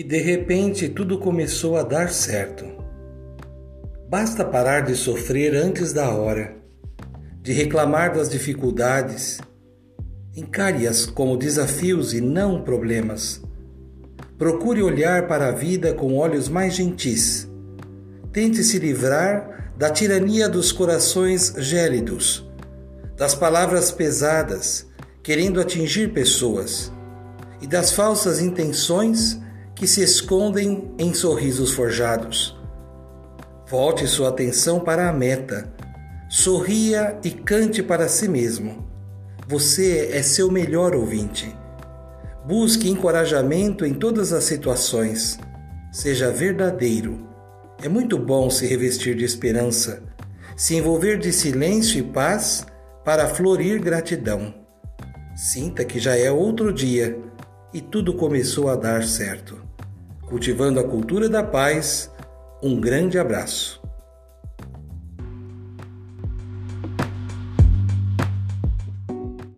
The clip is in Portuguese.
E de repente tudo começou a dar certo. Basta parar de sofrer antes da hora, de reclamar das dificuldades. Encare-as como desafios e não problemas. Procure olhar para a vida com olhos mais gentis. Tente se livrar da tirania dos corações gélidos, das palavras pesadas, querendo atingir pessoas, e das falsas intenções que se escondem em sorrisos forjados. Volte sua atenção para a meta. Sorria e cante para si mesmo. Você é seu melhor ouvinte. Busque encorajamento em todas as situações. Seja verdadeiro. É muito bom se revestir de esperança, se envolver de silêncio e paz para florir gratidão. Sinta que já é outro dia e tudo começou a dar certo cultivando a cultura da paz. Um grande abraço.